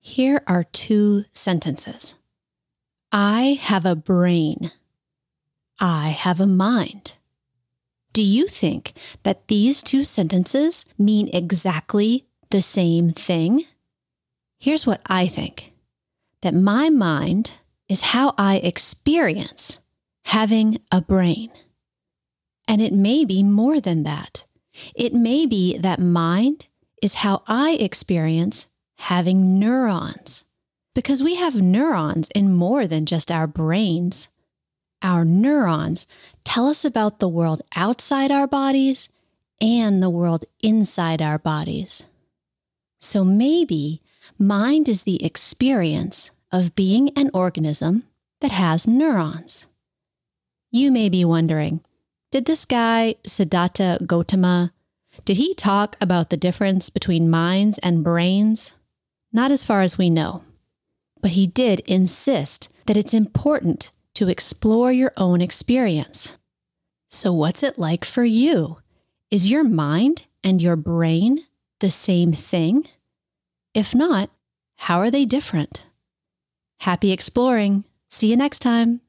Here are two sentences I have a brain. I have a mind. Do you think that these two sentences mean exactly the same thing? Here's what I think that my mind is how I experience having a brain. And it may be more than that. It may be that mind is how I experience having neurons. Because we have neurons in more than just our brains. Our neurons tell us about the world outside our bodies and the world inside our bodies. So maybe mind is the experience of being an organism that has neurons. You may be wondering, did this guy, Siddhartha Gautama, did he talk about the difference between minds and brains? Not as far as we know. But he did insist that it's important to explore your own experience. So, what's it like for you? Is your mind and your brain the same thing? If not, how are they different? Happy exploring. See you next time.